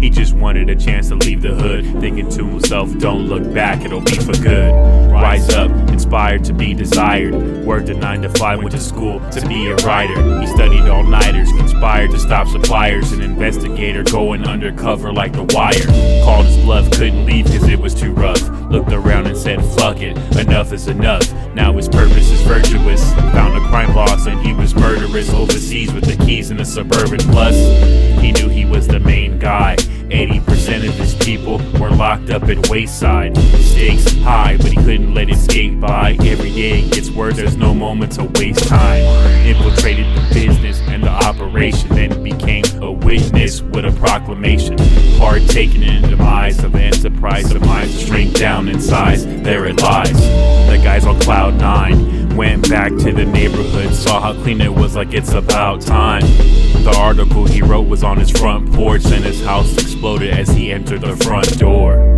He just wanted a chance to leave the hood, thinking to himself, don't look back, it'll be for good. Rise up, inspired to be desired. Worked a 9 to 5, went to school to be a writer. He studied all nighters, conspired to stop suppliers. An investigator going undercover like the wire. Called his bluff, couldn't leave cause it was too rough. Looked around and said, fuck it, enough is enough. Now his purpose is virtuous. Found a crime boss and he was murderous overseas with the keys in a suburban plus. He knew he was the main guy. 80% of his people were locked up at Wayside. Stakes high, but he couldn't let it skate by. Every day it gets worse, there's no moment to waste time. Infiltrated the business and the operation, then became a witness with a proclamation. Partaking in the demise of the enterprise, the minds shrink down in size. There it lies. The guys on cloud nine went back to the neighborhood, saw how clean it was, like it's about time. The article he wrote was on his front porch, and his house exploded as he entered the front door.